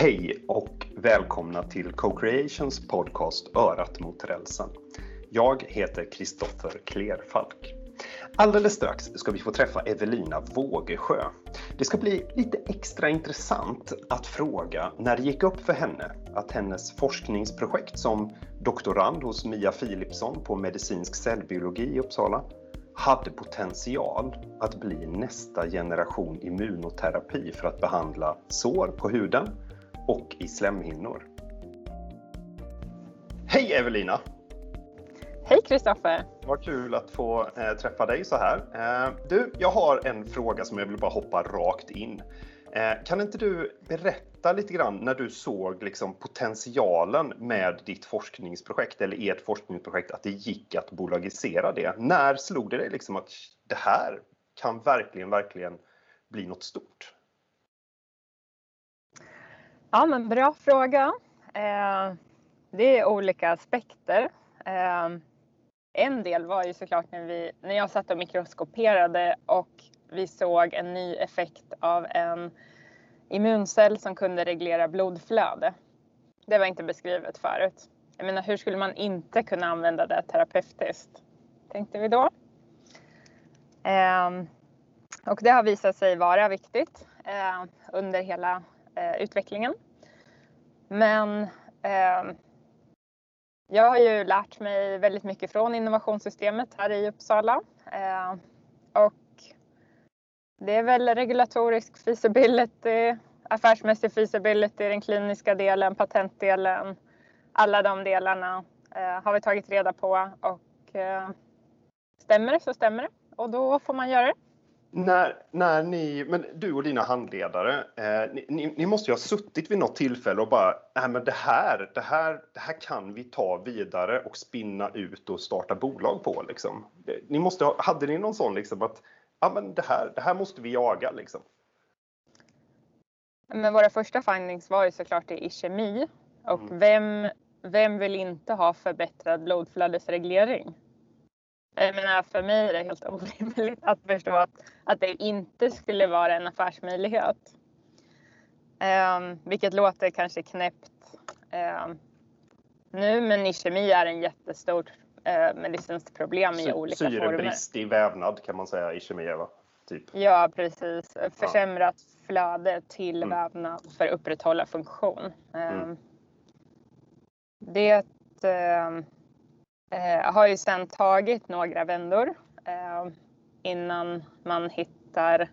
Hej och välkomna till Co-Creations podcast Örat mot rälsen. Jag heter Kristoffer Klerfalk. Alldeles strax ska vi få träffa Evelina Vågesjö. Det ska bli lite extra intressant att fråga när det gick upp för henne att hennes forskningsprojekt som doktorand hos Mia Philipsson på medicinsk cellbiologi i Uppsala hade potential att bli nästa generation immunoterapi för att behandla sår på huden och i slemhinnor. Hej Evelina! Hej Kristoffer! Vad kul att få eh, träffa dig så här. Eh, du, jag har en fråga som jag vill bara hoppa rakt in. Eh, kan inte du berätta lite grann när du såg liksom, potentialen med ditt forskningsprojekt eller ert forskningsprojekt, att det gick att bolagisera det? När slog det dig liksom att det här kan verkligen, verkligen bli något stort? Ja, men bra fråga. Eh, det är olika aspekter. Eh, en del var ju såklart när, vi, när jag satt och mikroskoperade och vi såg en ny effekt av en immuncell som kunde reglera blodflöde. Det var inte beskrivet förut. Jag menar, hur skulle man inte kunna använda det terapeutiskt? Tänkte vi då. Eh, och det har visat sig vara viktigt eh, under hela eh, utvecklingen. Men eh, jag har ju lärt mig väldigt mycket från innovationssystemet här i Uppsala. Eh, och det är väl regulatorisk feasibility, affärsmässig feasibility, den kliniska delen, patentdelen. Alla de delarna eh, har vi tagit reda på och eh, stämmer det så stämmer det och då får man göra det. När, när ni, men du och dina handledare, eh, ni, ni, måste ju ha suttit vid något tillfälle och bara, äh, men det här, det här, det här kan vi ta vidare och spinna ut och starta bolag på liksom. Ni måste ha, hade ni någon sån liksom att, ja men det här, det här måste vi jaga liksom? Men våra första findings var ju såklart i kemi och mm. vem, vem vill inte ha förbättrad blodflödesreglering? Jag menar, för mig är det helt orimligt att förstå att, att det inte skulle vara en affärsmöjlighet. Um, vilket låter kanske knäppt um, nu, men i kemi är en jättestort uh, medicinskt problem i olika Syrebrist former. Syrebrist i vävnad kan man säga i kemi, va? Typ. Ja, precis. Försämrat ja. flöde till mm. vävnad för att upprätthålla funktion. Um, mm. Det eh, har ju sedan tagit några vändor eh, innan man hittar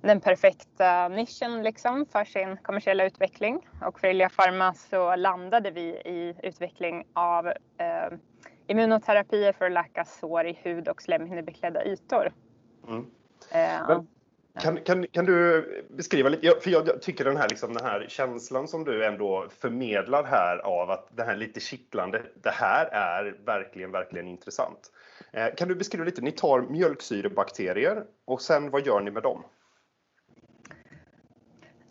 den perfekta nischen liksom för sin kommersiella utveckling. Och för Ilia Pharma så landade vi i utveckling av eh, immunoterapier för att läka sår i hud och slemhinnebeklädda ytor. Mm. Eh, kan, kan, kan du beskriva lite, för jag tycker den här, liksom, den här känslan som du ändå förmedlar här av att det här lite kittlande, det här är verkligen, verkligen intressant. Eh, kan du beskriva lite, ni tar mjölksyrebakterier och sen vad gör ni med dem?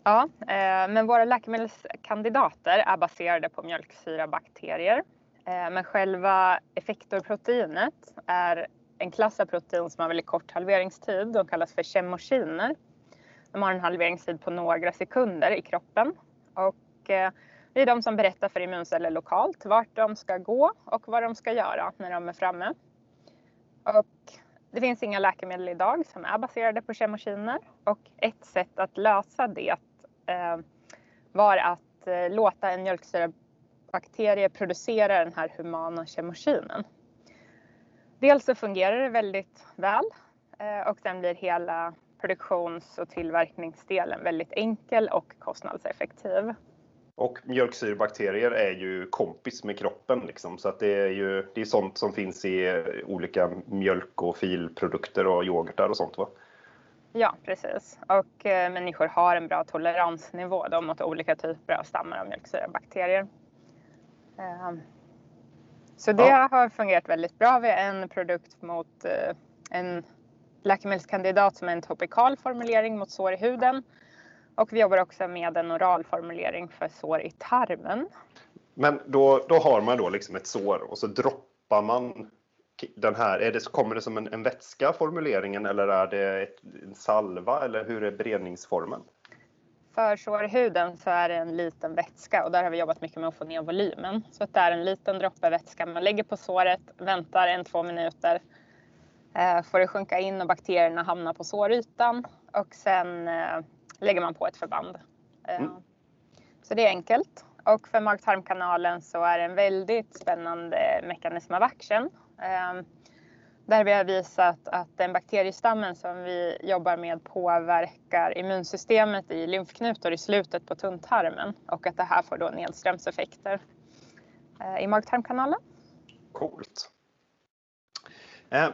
Ja, eh, men våra läkemedelskandidater är baserade på mjölksyrabakterier. Eh, men själva effektorproteinet är en klass av protein som har väldigt kort halveringstid. De kallas för kemokiner. De har en halveringstid på några sekunder i kroppen. Och eh, det är de som berättar för immunceller lokalt vart de ska gå och vad de ska göra när de är framme. Och det finns inga läkemedel idag som är baserade på kemokiner och ett sätt att lösa det eh, var att eh, låta en mjölksyrabakterie producera den här humana kemokinen. Dels så fungerar det väldigt väl eh, och sen blir hela produktions och tillverkningsdelen väldigt enkel och kostnadseffektiv. Och mjölksyrebakterier är ju kompis med kroppen liksom, så att det är ju det är sånt som finns i olika mjölk och filprodukter och yoghurtar och sånt va? Ja, precis. Och eh, människor har en bra toleransnivå då, mot olika typer av stammar av mjölksyrebakterier. Eh, så det ja. har fungerat väldigt bra. Vi har en produkt mot eh, en läkemedelskandidat som är en topikal formulering mot sår i huden. Och vi jobbar också med en oral formulering för sår i tarmen. Men då, då har man då liksom ett sår och så droppar man den här, är det, kommer det som en, en vätska formuleringen eller är det ett, en salva eller hur är beredningsformen? För sårhuden så är det en liten vätska och där har vi jobbat mycket med att få ner volymen. Så att det är en liten droppe vätska man lägger på såret, väntar en, två minuter, eh, får det sjunka in och bakterierna hamnar på sårytan och sen eh, lägger man på ett förband. Eh, mm. Så det är enkelt. Och för mag-tarmkanalen så är det en väldigt spännande mekanism av action. Där vi har visat att den bakteriestammen som vi jobbar med påverkar immunsystemet i lymfknutor i slutet på tunntarmen och att det här får då nedströmseffekter eh, i mag-tarmkanalen. Coolt. Eh,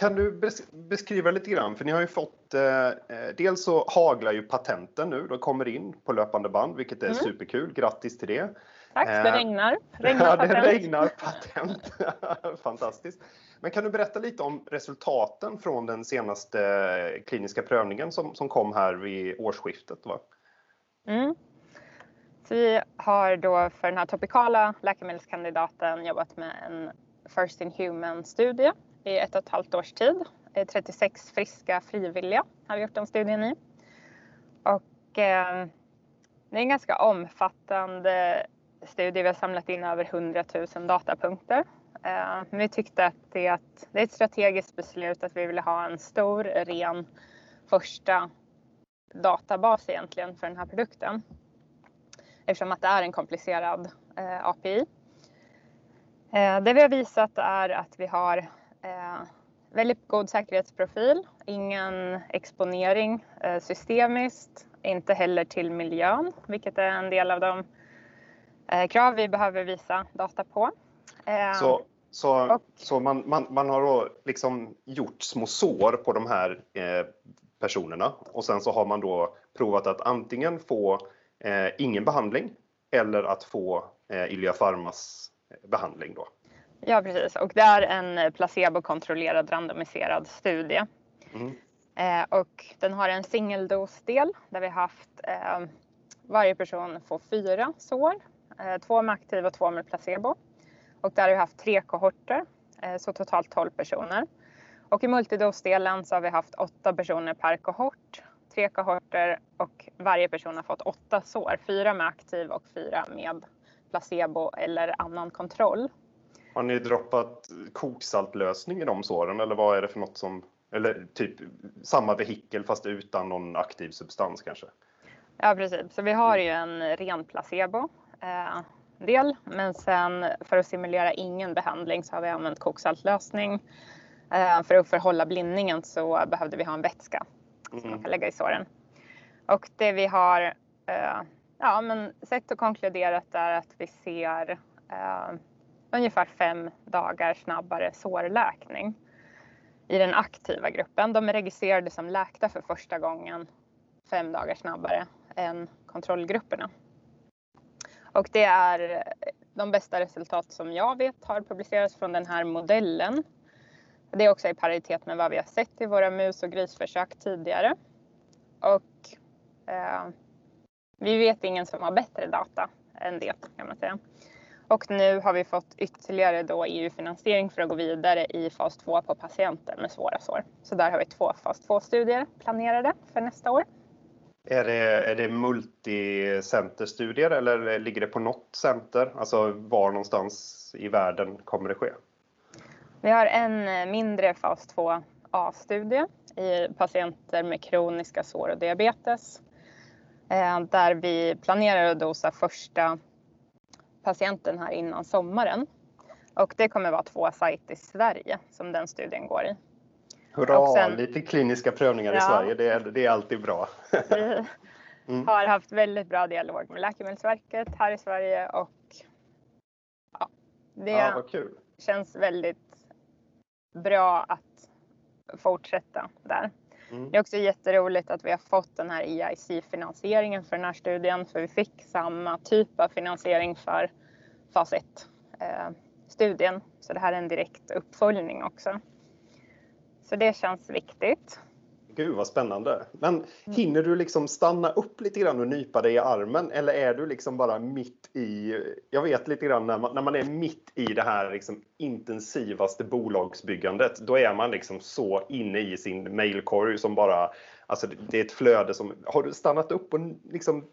kan du beskriva lite grann, för ni har ju fått, eh, dels så haglar ju patenten nu, de kommer in på löpande band, vilket är mm. superkul. Grattis till det. Tack, det regnar. regnar ja, det regnar patent. Fantastiskt. Men kan du berätta lite om resultaten från den senaste eh, kliniska prövningen som, som kom här vid årsskiftet? Va? Mm. Så vi har då för den här topikala läkemedelskandidaten jobbat med en First in Human-studie i ett och ett halvt års tid. Eh, 36 friska frivilliga har vi gjort den studien i. Och eh, det är en ganska omfattande studie. Vi har samlat in över 100 000 datapunkter Eh, vi tyckte att det, det är ett strategiskt beslut att vi ville ha en stor, ren första databas egentligen för den här produkten. Eftersom att det är en komplicerad eh, API. Eh, det vi har visat är att vi har väldigt god säkerhetsprofil, ingen exponering systemiskt, inte heller till miljön, vilket är en del av de krav vi behöver visa data på. Så, så, och, så man, man, man har då liksom gjort små sår på de här eh, personerna och sen så har man då provat att antingen få eh, ingen behandling eller att få eh, Ilja Pharmas eh, behandling då. Ja precis och det är en placebokontrollerad randomiserad studie. Mm. Eh, och den har en singeldosdel där vi haft eh, varje person får fyra sår, eh, två med aktiv och två med placebo. Och där har vi haft tre kohorter, eh, så totalt 12 personer. Och i multidosdelen så har vi haft åtta personer per kohort, tre kohorter och varje person har fått åtta sår, fyra med aktiv och fyra med placebo eller annan kontroll. Har ni droppat koksaltlösning i de såren eller vad är det för något som, eller typ samma vehikel fast utan någon aktiv substans kanske? Ja precis, så vi har ju en ren placebo eh, del. Men sen för att simulera ingen behandling så har vi använt koksaltlösning. Eh, för att förhålla blindningen så behövde vi ha en vätska mm. som man kan lägga i såren. Och det vi har eh, ja, men sett och konkluderat är att vi ser eh, ungefär fem dagar snabbare sårläkning i den aktiva gruppen. De är registrerade som läkta för första gången fem dagar snabbare än kontrollgrupperna. Och det är eh, de bästa resultat som jag vet har publicerats från den här modellen. Det är också i paritet med vad vi har sett i våra mus och grisförsök tidigare. Och eh, vi vet ingen som har bättre data än det kan man säga. Och nu har vi fått ytterligare då EU-finansiering för att gå vidare i fas 2 på patienter med svåra sår. Så där har vi två fas 2-studier planerade för nästa år. Är det, är det multicenterstudier eller ligger det på något center? Alltså var någonstans i världen kommer det ske? Vi har en mindre fas 2A-studie i patienter med kroniska sår och diabetes. Eh, där vi planerar att dosa första patienten här innan sommaren. Och det kommer vara två sajter i Sverige som den studien går i. Hurra, sen, lite kliniska prövningar ja, i Sverige, det är, det är alltid bra. Vi mm. har haft väldigt bra dialog med Läkemedelsverket här i Sverige och ja, det ja, känns väldigt bra att fortsätta där. Mm. Det är också jätteroligt att vi har fått den här EIC-finansieringen för den här studien för vi fick samma typ av finansiering för fas 1-studien. Eh, Så det här är en direkt uppföljning också. Så det känns viktigt. Gud vad spännande. Men mm. hinner du liksom stanna upp lite grann och nypa dig i armen eller är du liksom bara mitt i, jag vet lite grann när man, när man är mitt i det här liksom intensivaste bolagsbyggandet, då är man liksom så inne i sin mailkorg som bara Alltså det är ett flöde som, har du stannat upp och liksom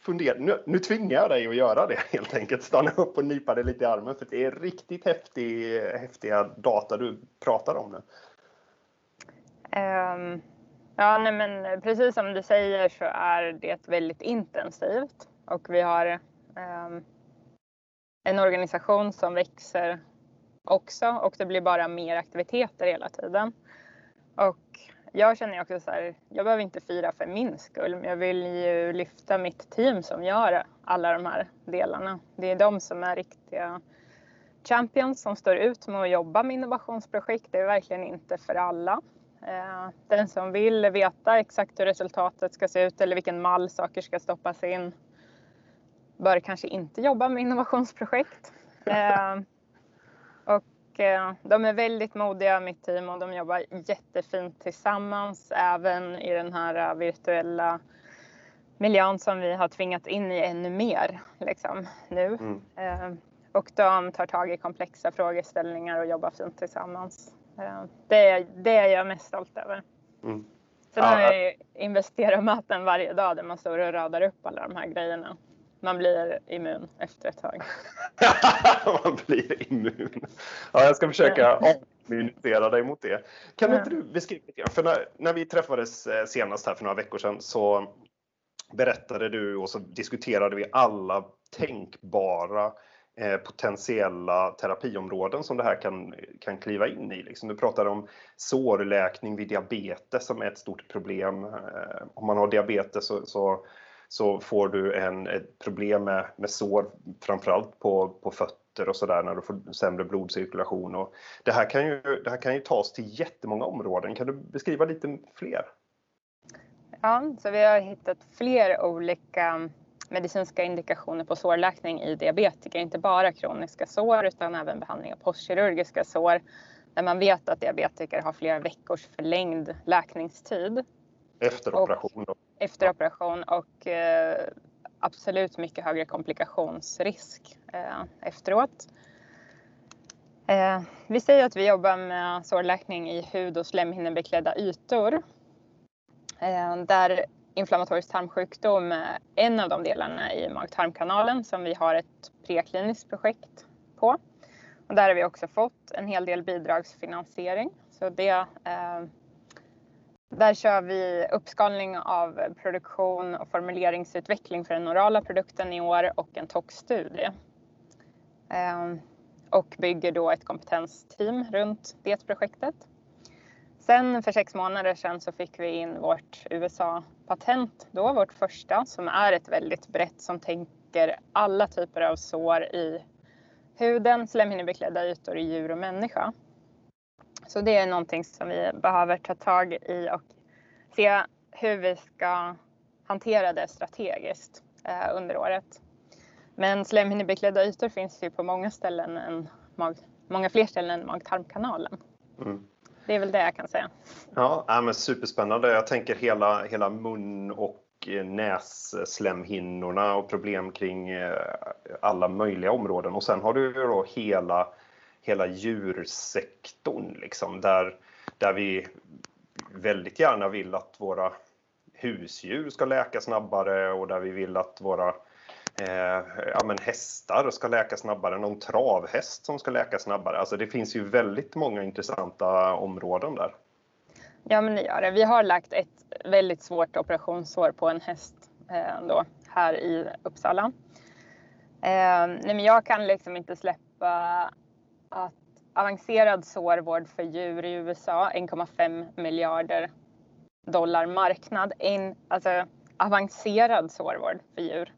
funderat, nu, nu tvingar jag dig att göra det helt enkelt, stanna upp och nypa dig lite i armen för det är riktigt häftig, häftiga data du pratar om nu. Um, ja, nej men precis som du säger så är det väldigt intensivt och vi har um, en organisation som växer också och det blir bara mer aktiviteter hela tiden. Och jag känner också så här, jag behöver inte fira för min skull, men jag vill ju lyfta mitt team som gör alla de här delarna. Det är de som är riktiga champions som står ut med att jobba med innovationsprojekt. Det är verkligen inte för alla. Eh, den som vill veta exakt hur resultatet ska se ut eller vilken mall saker ska stoppas in bör kanske inte jobba med innovationsprojekt. Eh, och eh, de är väldigt modiga, mitt team, och de jobbar jättefint tillsammans även i den här virtuella miljön som vi har tvingat in i ännu mer liksom, nu. Mm. Och de tar tag i komplexa frågeställningar och jobbar fint tillsammans. Det, det är jag mest stolt över. Mm. Sen har jag investerarmöten varje dag där man står och radar upp alla de här grejerna. Man blir immun efter ett tag. man blir immun. Ja, jag ska försöka avimmunisera dig mot det. Kan ja. inte du beskriva lite För när, när vi träffades eh, senast här för några veckor sedan så berättade du och så diskuterade vi alla tänkbara Eh, potentiella terapiområden som det här kan, kan kliva in i. Liksom. Du pratade om sårläkning vid diabetes som är ett stort problem. Eh, om man har diabetes så, så så får du en, ett problem med, med sår, framförallt på, på fötter och sådär när du får sämre blodcirkulation. Och det, här kan ju, det här kan ju tas till jättemånga områden. Kan du beskriva lite fler? Ja, så vi har hittat fler olika medicinska indikationer på sårläkning i diabetiker. Inte bara kroniska sår utan även behandling av postkirurgiska sår där man vet att diabetiker har flera veckors förlängd läkningstid. Efter operation? Och, efter operation och eh, absolut mycket högre komplikationsrisk eh, efteråt. Eh, vi säger att vi jobbar med sårläkning i hud och slemhinnebeklädda ytor. Eh, där inflammatorisk tarmsjukdom är en av de delarna i mag-tarmkanalen som vi har ett prekliniskt projekt på. Och där har vi också fått en hel del bidragsfinansiering. Så det eh, där kör vi uppskalning av produktion och formuleringsutveckling för den orala produkten i år och en toxstudie. Eh, och bygger då ett kompetensteam runt det projektet. Sen för sex månader sedan så fick vi in vårt USA-patent då, vårt första, som är ett väldigt brett som tänker alla typer av sår i huden, slemhinnebeklädda ytor i djur och människa. Så det är någonting som vi behöver ta tag i och se hur vi ska hantera det strategiskt eh, under året. Men slemhinnebeklädda ytor finns ju på många ställen än mag, många fler ställen än mag-tarmkanalen. Mm. Det är väl det jag kan säga. Ja, men superspännande. Jag tänker hela, hela mun och eh, nässlemhinnorna och problem kring eh, alla möjliga områden. Och sen har du ju då hela hela djursektorn liksom, där, där vi väldigt gärna vill att våra husdjur ska läka snabbare och där vi vill att våra eh, ja, men hästar ska läka snabbare, någon travhäst som ska läka snabbare. Alltså det finns ju väldigt många intressanta områden där. Ja men det gör det. Vi har lagt ett väldigt svårt operationssår på en häst eh, då, här i Uppsala. Eh, nej, men jag kan liksom inte släppa att avancerad sårvård för djur i USA, 1,5 miljarder dollar marknad. En, alltså avancerad sårvård för djur.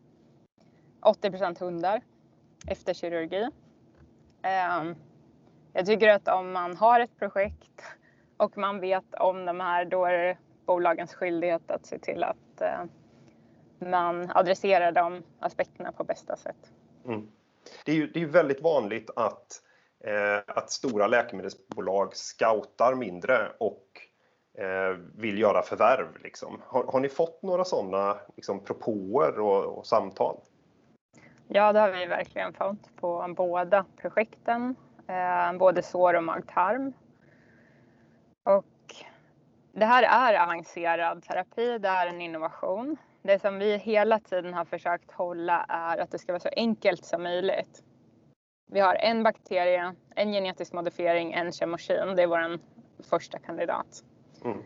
80 hundar efter kirurgi. Ehm, jag tycker att om man har ett projekt och man vet om de här, då är det bolagens skyldighet att se till att eh, man adresserar de aspekterna på bästa sätt. Mm. Det är ju det är väldigt vanligt att Eh, att stora läkemedelsbolag scoutar mindre och eh, vill göra förvärv. Liksom. Har, har, ni fått några sådana liksom, propåer och, och, samtal? Ja, det har vi verkligen fått på båda projekten, eh, både sår och magtarm. Och det här är avancerad terapi, det är en innovation. Det som vi hela tiden har försökt hålla är att det ska vara så enkelt som möjligt. Vi har en bakterie, en genetisk modifiering, en kemokin. Det är vår första kandidat. Mm.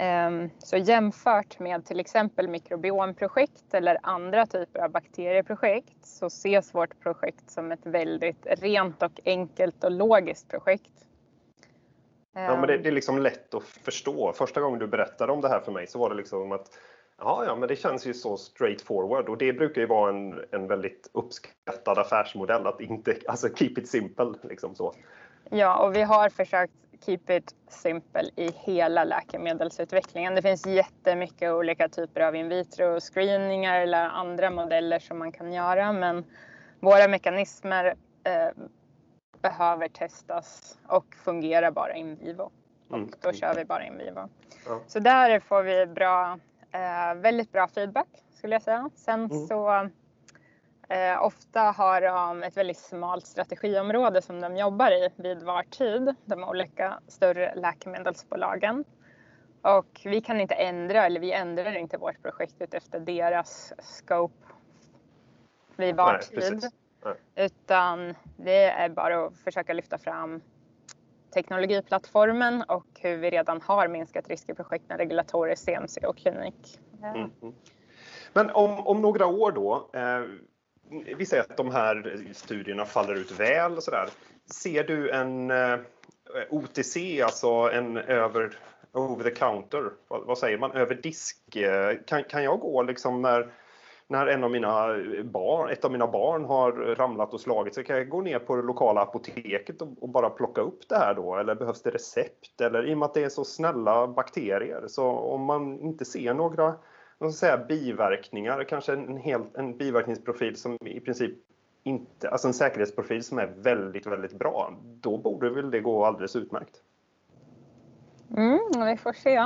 Ehm, så jämfört med till exempel mikrobiomprojekt eller andra typer av bakterieprojekt så ses vårt projekt som ett väldigt rent och enkelt och logiskt projekt. Ja, men det, det, är liksom lätt att förstå. Första gången du berättade om det här för mig så var det liksom att ja, ja, men det känns ju så straight forward och det brukar ju vara en, en väldigt uppskattad affärsmodell att inte, alltså keep it simple liksom så. Ja, och vi har försökt keep it simple i hela läkemedelsutvecklingen. Det finns jättemycket olika typer av in vitro screeningar eller andra modeller som man kan göra, men våra mekanismer eh, behöver testas och fungerar bara in vivo. Mm. Och då kör vi bara in vivo. Ja. Så där får vi bra, eh, väldigt bra feedback skulle jag säga. Sen mm. så eh, ofta har de ett väldigt smalt strategiområde som de jobbar i vid var tid, de olika större läkemedelsbolagen. Och vi kan inte ändra, eller vi ändrar inte vårt projekt efter deras scope vid var Nej, tid. Precis. Utan det är bara att försöka lyfta fram teknologiplattformen och hur vi redan har minskat risk i projekt med regulatoriskt CMC och klinik. Mm. Men om, om några år då, eh, vi säger att de här studierna faller ut väl och sådär. Ser du en eh, OTC, alltså en över over the counter, vad, vad säger man, över disk? Eh, kan, kan jag gå liksom när när en av mina barn, ett av mina barn har ramlat och slagit sig, kan jag gå ner på det lokala apoteket och, och, bara plocka upp det här då? Eller behövs det recept? Eller i och med att det är så snälla bakterier, så om man inte ser några man säga, biverkningar, kanske en, helt, en biverkningsprofil som i princip inte, alltså en säkerhetsprofil som är väldigt, väldigt bra, då borde väl det gå alldeles utmärkt? Mm, vi får se.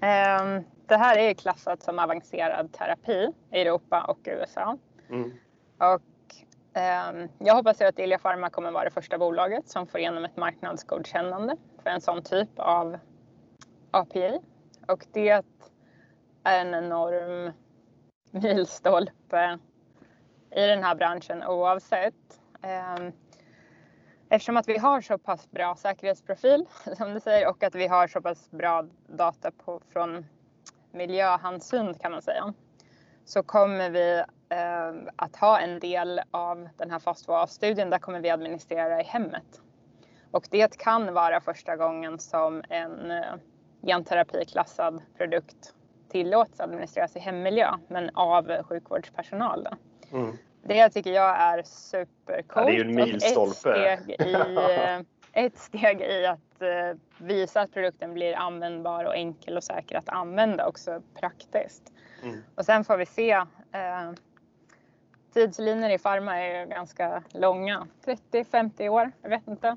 Ehm, det här är klassat som avancerad terapi i Europa och USA. Mm. Och eh, jag hoppas att Ilja Pharma kommer vara det första bolaget som får igenom ett marknadsgodkännande för en sån typ av API. Och det en enorm milstolpe i den här branschen oavsett. Ehm, eftersom att vi har så pass bra säkerhetsprofil som du säger och att vi har så pass bra data på, från miljöhänsyn kan man säga så kommer vi eh, att ha en del av den här fas 2A-studien där kommer vi administrera i hemmet. Och det kan vara första gången som en eh, genterapiklassad produkt tillåts administreras i hemmiljö men av sjukvårdspersonal. Mm. Det tycker jag är supercoolt. Ja, det är ju en milstolpe. Ett steg i, eh, ett steg i att eh, visa att produkten blir användbar och enkel och säker att använda också praktiskt. Mm. Och sen får vi se. Eh, tidslinjer i Pharma är ganska långa. 30-50 år, jag vet inte.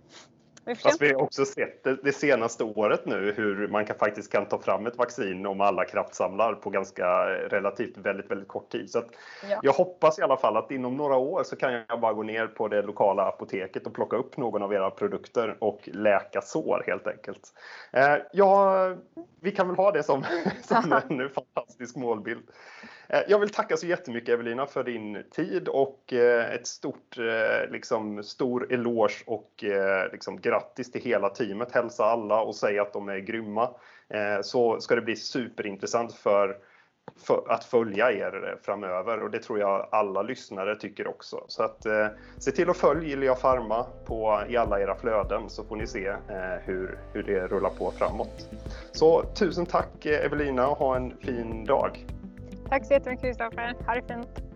Fast vi har också sett det, det, senaste året nu hur man kan, faktiskt kan ta fram ett vaccin om alla kraftsamlar på ganska relativt väldigt, väldigt kort tid. Så ja. Jag hoppas i alla fall att inom några år så kan jag bara gå ner på det lokala apoteket och plocka upp någon av era produkter och läka sår helt enkelt. Eh, ja, vi kan väl ha det som, som en fantastisk målbild. Eh, jag vill tacka så jättemycket Evelina för din tid och eh, ett stort, eh, liksom, stor eloge och liksom, grattis till hela teamet. Hälsa alla och säg att de är grymma. Så ska det bli superintressant för, för att följa er framöver och det tror jag alla lyssnare tycker också. Så att, se till att följa Ilja Pharma på, i alla era flöden så får ni se hur, hur det rullar på framåt. Så tusen tack Evelina och ha en fin dag! Tack så jättemycket Kristoffer. Ha det fint.